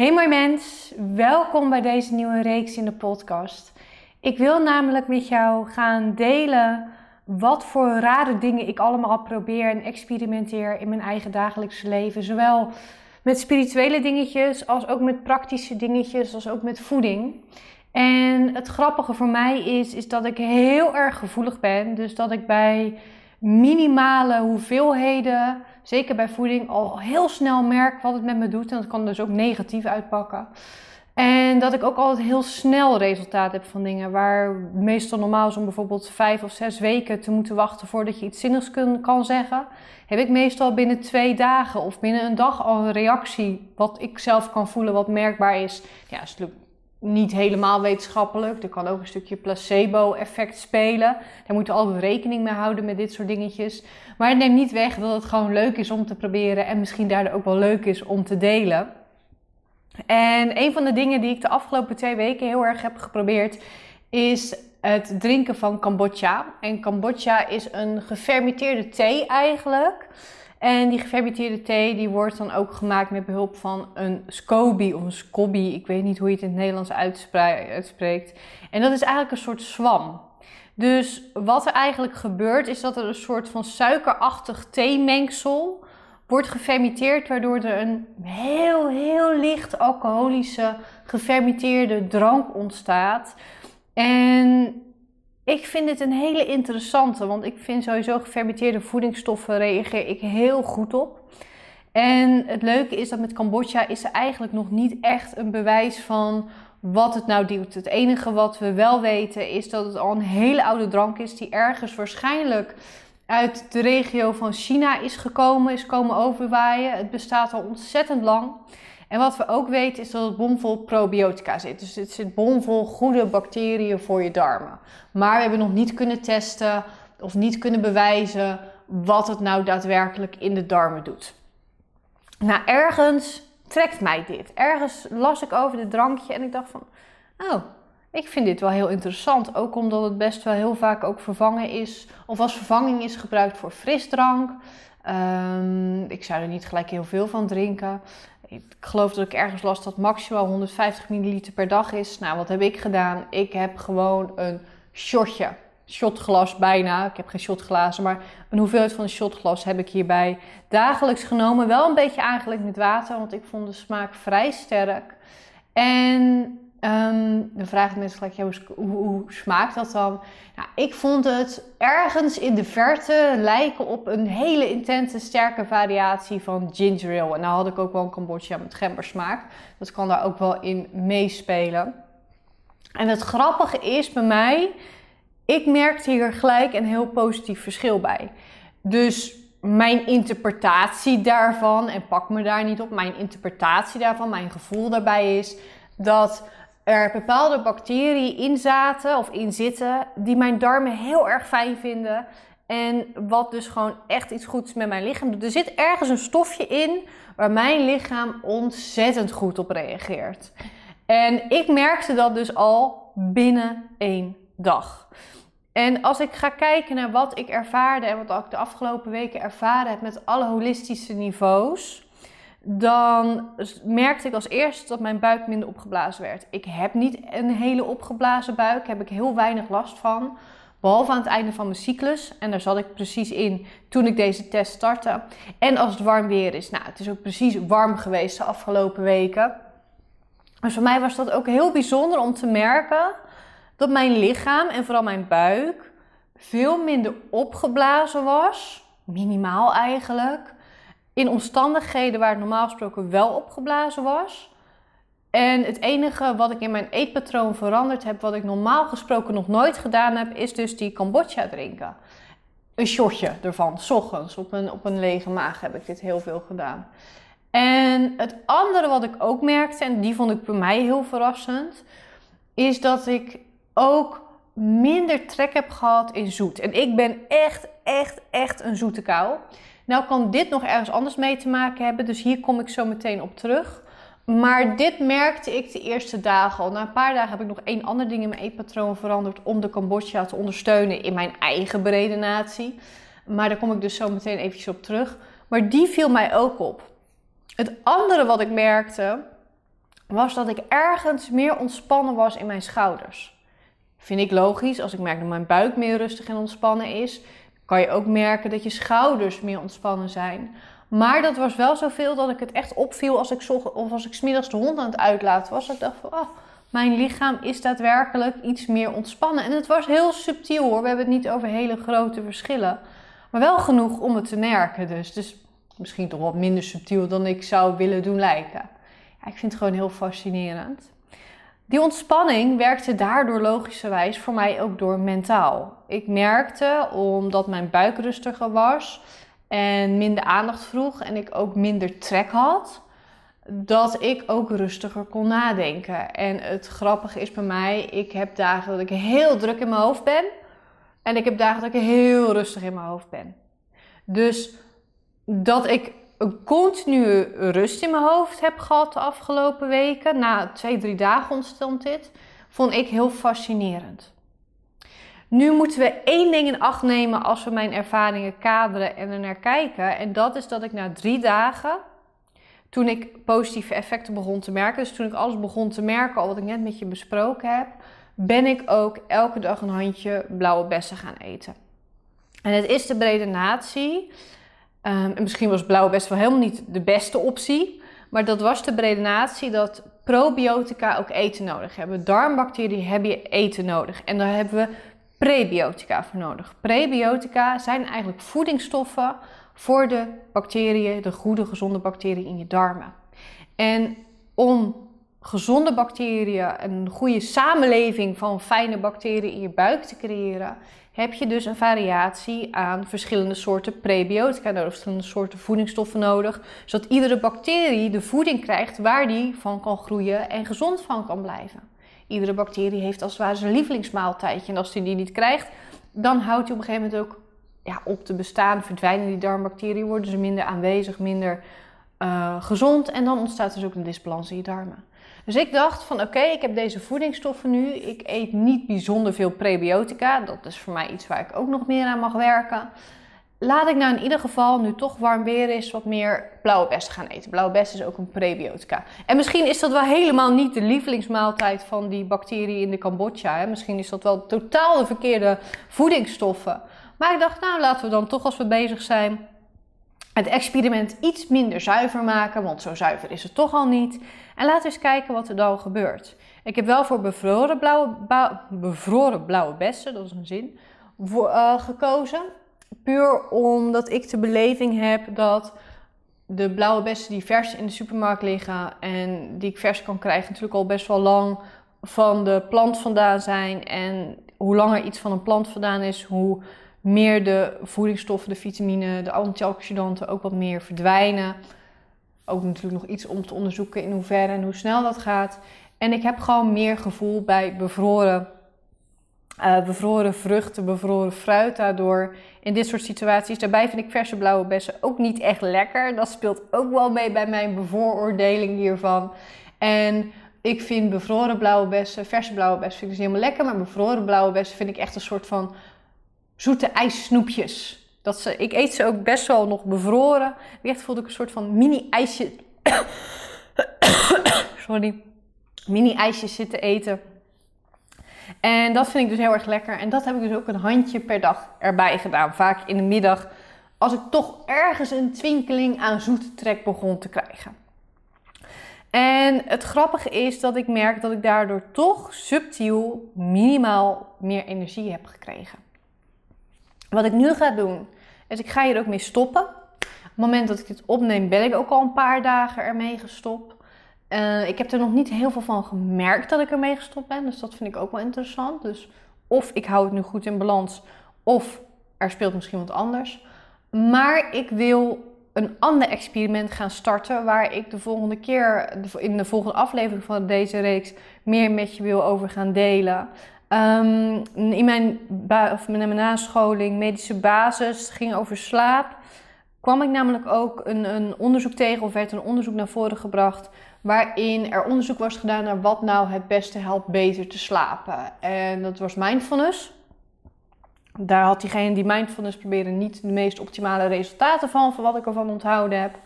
Hey mooi mens, welkom bij deze nieuwe reeks in de podcast. Ik wil namelijk met jou gaan delen wat voor rare dingen ik allemaal probeer en experimenteer in mijn eigen dagelijkse leven. Zowel met spirituele dingetjes als ook met praktische dingetjes, als ook met voeding. En het grappige voor mij is, is dat ik heel erg gevoelig ben. Dus dat ik bij minimale hoeveelheden, zeker bij voeding, al heel snel merk wat het met me doet. En dat kan dus ook negatief uitpakken. En dat ik ook altijd heel snel resultaat heb van dingen. Waar meestal normaal zo'n bijvoorbeeld vijf of zes weken te moeten wachten voordat je iets zinnigs kan zeggen. Heb ik meestal binnen twee dagen of binnen een dag al een reactie. Wat ik zelf kan voelen, wat merkbaar is. Ja, is niet helemaal wetenschappelijk. Er kan ook een stukje placebo-effect spelen. Daar moeten we altijd rekening mee houden met dit soort dingetjes. Maar het neemt niet weg dat het gewoon leuk is om te proberen. En misschien daardoor ook wel leuk is om te delen. En een van de dingen die ik de afgelopen twee weken heel erg heb geprobeerd, is het drinken van kombucha. En kombucha is een gefermenteerde thee eigenlijk. En die gefermenteerde thee die wordt dan ook gemaakt met behulp van een SCOBY of een SCOBY. Ik weet niet hoe je het in het Nederlands uitspreekt. En dat is eigenlijk een soort zwam. Dus wat er eigenlijk gebeurt is dat er een soort van suikerachtig theemengsel wordt gefermenteerd, waardoor er een heel, heel licht alcoholische gefermenteerde drank ontstaat. En ik vind dit een hele interessante, want ik vind sowieso gefermenteerde voedingsstoffen reageer ik heel goed op. En het leuke is dat met Cambodja is er eigenlijk nog niet echt een bewijs van wat het nou doet. Het enige wat we wel weten is dat het al een hele oude drank is die ergens waarschijnlijk uit de regio van China is gekomen, is komen overwaaien. Het bestaat al ontzettend lang. En wat we ook weten is dat het bomvol probiotica zit. Dus het zit bomvol goede bacteriën voor je darmen. Maar we hebben nog niet kunnen testen of niet kunnen bewijzen wat het nou daadwerkelijk in de darmen doet. Nou, ergens trekt mij dit. Ergens las ik over dit drankje en ik dacht van, oh, ik vind dit wel heel interessant. Ook omdat het best wel heel vaak ook vervangen is, of als vervanging is gebruikt voor frisdrank. Um, ik zou er niet gelijk heel veel van drinken. Ik geloof dat ik ergens las dat maximaal 150 milliliter per dag is. Nou, wat heb ik gedaan? Ik heb gewoon een shotje, shotglas bijna. Ik heb geen shotglazen, maar een hoeveelheid van een shotglas heb ik hierbij dagelijks genomen. Wel een beetje aangelengd met water, want ik vond de smaak vrij sterk. En Um, dan vragen mensen gelijk, hoe, smaakt dat dan? Nou, ik vond het ergens in de verte lijken op een hele intense, sterke variatie van ginger ale. En nou had ik ook wel een Cambodja met gembersmaak. Dat kan daar ook wel in meespelen. En het grappige is bij mij, ik merkte hier gelijk een heel positief verschil bij. Dus mijn interpretatie daarvan, en pak me daar niet op, mijn interpretatie daarvan, mijn gevoel daarbij is dat er bepaalde bacteriën in zaten of in zitten die mijn darmen heel erg fijn vinden. En wat dus gewoon echt iets goeds met mijn lichaam doet. Er zit ergens een stofje in waar mijn lichaam ontzettend goed op reageert. En ik merkte dat dus al binnen één dag. En als ik ga kijken naar wat ik ervaarde en wat ik de afgelopen weken ervaren heb met alle holistische niveaus dan merkte ik als eerste dat mijn buik minder opgeblazen werd. Ik heb niet een hele opgeblazen buik, heb ik heel weinig last van. Behalve aan het einde van mijn cyclus. En daar zat ik precies in toen ik deze test startte. En als het warm weer is. Nou, het is ook precies warm geweest de afgelopen weken. Dus voor mij was dat ook heel bijzonder om te merken dat mijn lichaam en vooral mijn buik veel minder opgeblazen was. Minimaal eigenlijk in omstandigheden waar het normaal gesproken wel opgeblazen was. En het enige wat ik in mijn eetpatroon veranderd heb, wat ik normaal gesproken nog nooit gedaan heb, is dus die kombucha drinken. Een shotje ervan, s ochtends, op een, op een lege maag heb ik dit heel veel gedaan. En het andere wat ik ook merkte, en die vond ik bij mij heel verrassend, is dat ik ook minder trek heb gehad in zoet. En ik ben echt, echt, echt een zoete kou. Nou kan dit nog ergens anders mee te maken hebben, dus hier kom ik zo meteen op terug. Maar dit merkte ik de eerste dagen al. Na een paar dagen heb ik nog één ander ding in mijn eetpatroon veranderd om de Cambodja te ondersteunen in mijn eigen beredenatie. Maar daar kom ik dus zo meteen eventjes op terug. Maar die viel mij ook op. Het andere wat ik merkte was dat ik ergens meer ontspannen was in mijn schouders. Vind ik logisch. Als ik merk dat mijn buik meer rustig en ontspannen is, kan je ook merken dat je schouders meer ontspannen zijn. Maar dat was wel zoveel dat ik het echt opviel als ik, of als ik smiddags de hond aan het uitlaten was. Ik dacht van, oh, mijn lichaam is daadwerkelijk iets meer ontspannen. En het was heel subtiel hoor. We hebben het niet over hele grote verschillen. Maar wel genoeg om het te merken. Dus, dus misschien toch wat minder subtiel dan ik zou willen doen lijken. Ja, ik vind het gewoon heel fascinerend. Die ontspanning werkte daardoor logischerwijs voor mij ook door mentaal. Ik merkte, omdat mijn buik rustiger was en minder aandacht vroeg en ik ook minder trek had, dat ik ook rustiger kon nadenken. En het grappige is bij mij, ik heb dagen dat ik heel druk in mijn hoofd ben en ik heb dagen dat ik heel rustig in mijn hoofd ben. Dus dat ik een continue rust in mijn hoofd heb gehad de afgelopen weken. Na twee, drie dagen ontstond dit. Vond ik heel fascinerend. Nu moeten we één ding in acht nemen als we mijn ervaringen kaderen en er naar kijken. En dat is dat ik na drie dagen, toen ik positieve effecten begon te merken, dus toen ik alles begon te merken, al wat ik net met je besproken heb, ben ik ook elke dag een handje blauwe bessen gaan eten. En het is de brede natie Ehm, en misschien was blauwe best wel helemaal niet de beste optie. Maar dat was de redenatie dat probiotica ook eten nodig hebben. Darmbacteriën hebben je eten nodig. En daar hebben we prebiotica voor nodig. Prebiotica zijn eigenlijk voedingsstoffen voor de bacteriën, de goede, gezonde bacteriën in je darmen. En om gezonde bacteriën, een goede samenleving van fijne bacteriën in je buik te creëren, heb je dus een variatie aan verschillende soorten prebiotica. Nodig, verschillende soorten voedingsstoffen nodig, zodat iedere bacterie de voeding krijgt waar die van kan groeien en gezond van kan blijven. Iedere bacterie heeft als het ware zijn lievelingsmaaltijdje. En als die die niet krijgt, dan houdt hij op een gegeven moment ook ja, op te bestaan, verdwijnen die darmbacteriën, worden ze minder aanwezig, minder uh, gezond en dan ontstaat dus ook een disbalans in je darmen. Dus ik dacht van oké, ik heb deze voedingsstoffen nu. Ik eet niet bijzonder veel prebiotica. Dat is voor mij iets waar ik ook nog meer aan mag werken. Laat ik nou in ieder geval, nu toch warm weer is, wat meer blauwe bessen gaan eten. Blauwe bessen is ook een prebiotica. En misschien is dat wel helemaal niet de lievelingsmaaltijd van die bacterie in de Cambodja. Hè? Misschien is dat wel totaal de verkeerde voedingsstoffen. Maar ik dacht, nou laten we dan toch als we bezig zijn het experiment iets minder zuiver maken, want zo zuiver is het toch al niet. En laten we eens kijken wat er dan gebeurt. Ik heb wel voor bevroren blauwe, bevroren blauwe bessen, dat is een zin, uh, gekozen. Puur omdat ik de beleving heb dat de blauwe bessen die vers in de supermarkt liggen en die ik vers kan krijgen, natuurlijk al best wel lang van de plant vandaan zijn. En hoe langer iets van een plant vandaan is, hoe meer de voedingsstoffen, de vitamine, de antioxidanten ook wat meer verdwijnen. Ook natuurlijk nog iets om te onderzoeken in hoeverre en hoe snel dat gaat. En ik heb gewoon meer gevoel bij bevroren, uh, bevroren vruchten, bevroren fruit daardoor. In dit soort situaties. Daarbij vind ik verse blauwe bessen ook niet echt lekker. Dat speelt ook wel mee bij mijn bevooroordeling hiervan. En ik vind bevroren blauwe bessen, verse blauwe bessen vind ik dus helemaal lekker. Maar bevroren blauwe bessen vind ik echt een soort van zoete ijssnoepjes. Dat ze, ik eet ze ook best wel nog bevroren. Echt voelde ik een soort van mini-ijsje. Sorry. Mini-ijsjes zitten eten. En dat vind ik dus heel erg lekker. En dat heb ik dus ook een handje per dag erbij gedaan. Vaak in de middag. Als ik toch ergens een twinkeling aan zoete trek begon te krijgen. En het grappige is dat ik merk dat ik daardoor toch subtiel minimaal meer energie heb gekregen. Wat ik nu ga doen, is ik ga hier ook mee stoppen. Op het moment dat ik dit opneem, ben ik ook al een paar dagen ermee gestopt. Uh, ik heb er nog niet heel veel van gemerkt dat ik ermee gestopt ben. Dus dat vind ik ook wel interessant. Dus of ik hou het nu goed in balans, of er speelt misschien wat anders. Maar ik wil een ander experiment gaan starten. Waar ik de volgende keer, in de volgende aflevering van deze reeks, meer met je wil over gaan delen. Um, in mijn, of mijn nascholing, medische basis, ging over slaap. Kwam ik namelijk ook een, een onderzoek tegen, of werd een onderzoek naar voren gebracht. Waarin er onderzoek was gedaan naar wat nou het beste helpt beter te slapen. En dat was mindfulness. Daar had diegene die mindfulness probeerde niet de meest optimale resultaten van, van wat ik ervan onthouden heb.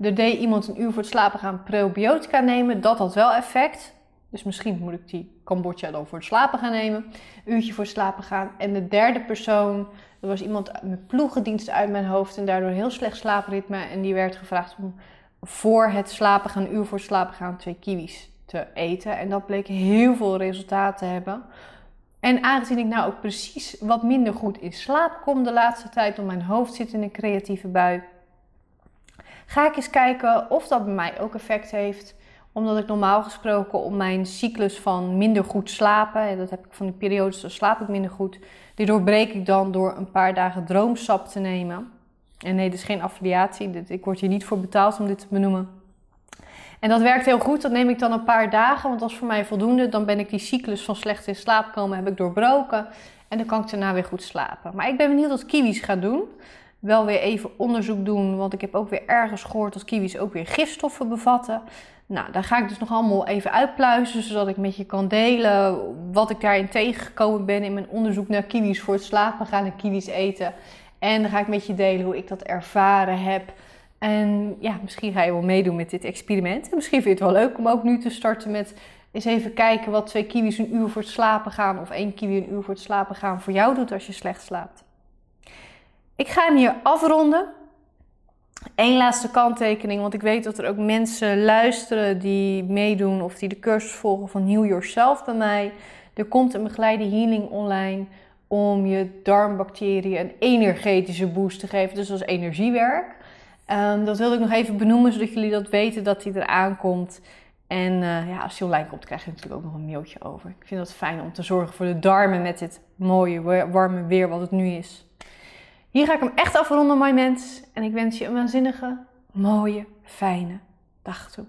Er deed iemand een uur voor het slapen gaan probiotica nemen. Dat had wel effect. Dus misschien moet ik die Cambodja dan voor het slapen gaan nemen. Een uurtje voor het slapen gaan. En de derde persoon, dat was iemand met ploegendienst uit mijn hoofd. En daardoor heel slecht slaapritme. En die werd gevraagd om voor het slapen gaan, een uur voor het slapen gaan, twee kiwis te eten. En dat bleek heel veel resultaten te hebben. En aangezien ik nou ook precies wat minder goed in slaap kom de laatste tijd, om mijn hoofd zit in een creatieve bui, ga ik eens kijken of dat bij mij ook effect heeft. Omdat ik normaal gesproken om mijn cyclus van minder goed slapen, en dat heb ik van die periodes, dan slaap ik minder goed, die doorbreek ik dan door een paar dagen droomsap te nemen. En nee, dit is geen affiliatie, ik word hier niet voor betaald om dit te benoemen. En dat werkt heel goed. Dat neem ik dan een paar dagen, want is voor mij voldoende. Dan ben ik die cyclus van slecht in slaap komen, heb ik doorbroken. En dan kan ik daarna weer goed slapen. Maar ik ben benieuwd wat kiwis gaan doen. Wel weer even onderzoek doen, want ik heb ook weer ergens gehoord dat kiwis ook weer gifstoffen bevatten. Nou, daar ga ik dus nog allemaal even uitpluizen, zodat ik met je kan delen wat ik daarin tegengekomen ben in mijn onderzoek naar kiwis voor het slapen gaan en kiwis eten. En dan ga ik met je delen hoe ik dat ervaren heb. En ja, misschien ga je wel meedoen met dit experiment. En misschien vind je het wel leuk om ook nu te starten met eens even kijken wat twee kiwis een uur voor het slapen gaan of één kiwi een uur voor het slapen gaan voor jou doet als je slecht slaapt. Ik ga hem hier afronden. Eén laatste kanttekening, want ik weet dat er ook mensen luisteren die meedoen of die de cursus volgen van Heal Yourself bij mij. Er komt een begeleide healing online om je darmbacteriën een energetische boost te geven, dus als energiewerk. Um, dat wilde ik nog even benoemen, zodat jullie dat weten dat hij eraan komt. En uh, ja, als hij online komt, krijg je natuurlijk ook nog een mailtje over. Ik vind het fijn om te zorgen voor de darmen met dit mooie, warme weer wat het nu is. Hier ga ik hem echt afronden, mijn mens. En ik wens je een waanzinnige, mooie, fijne dag toe.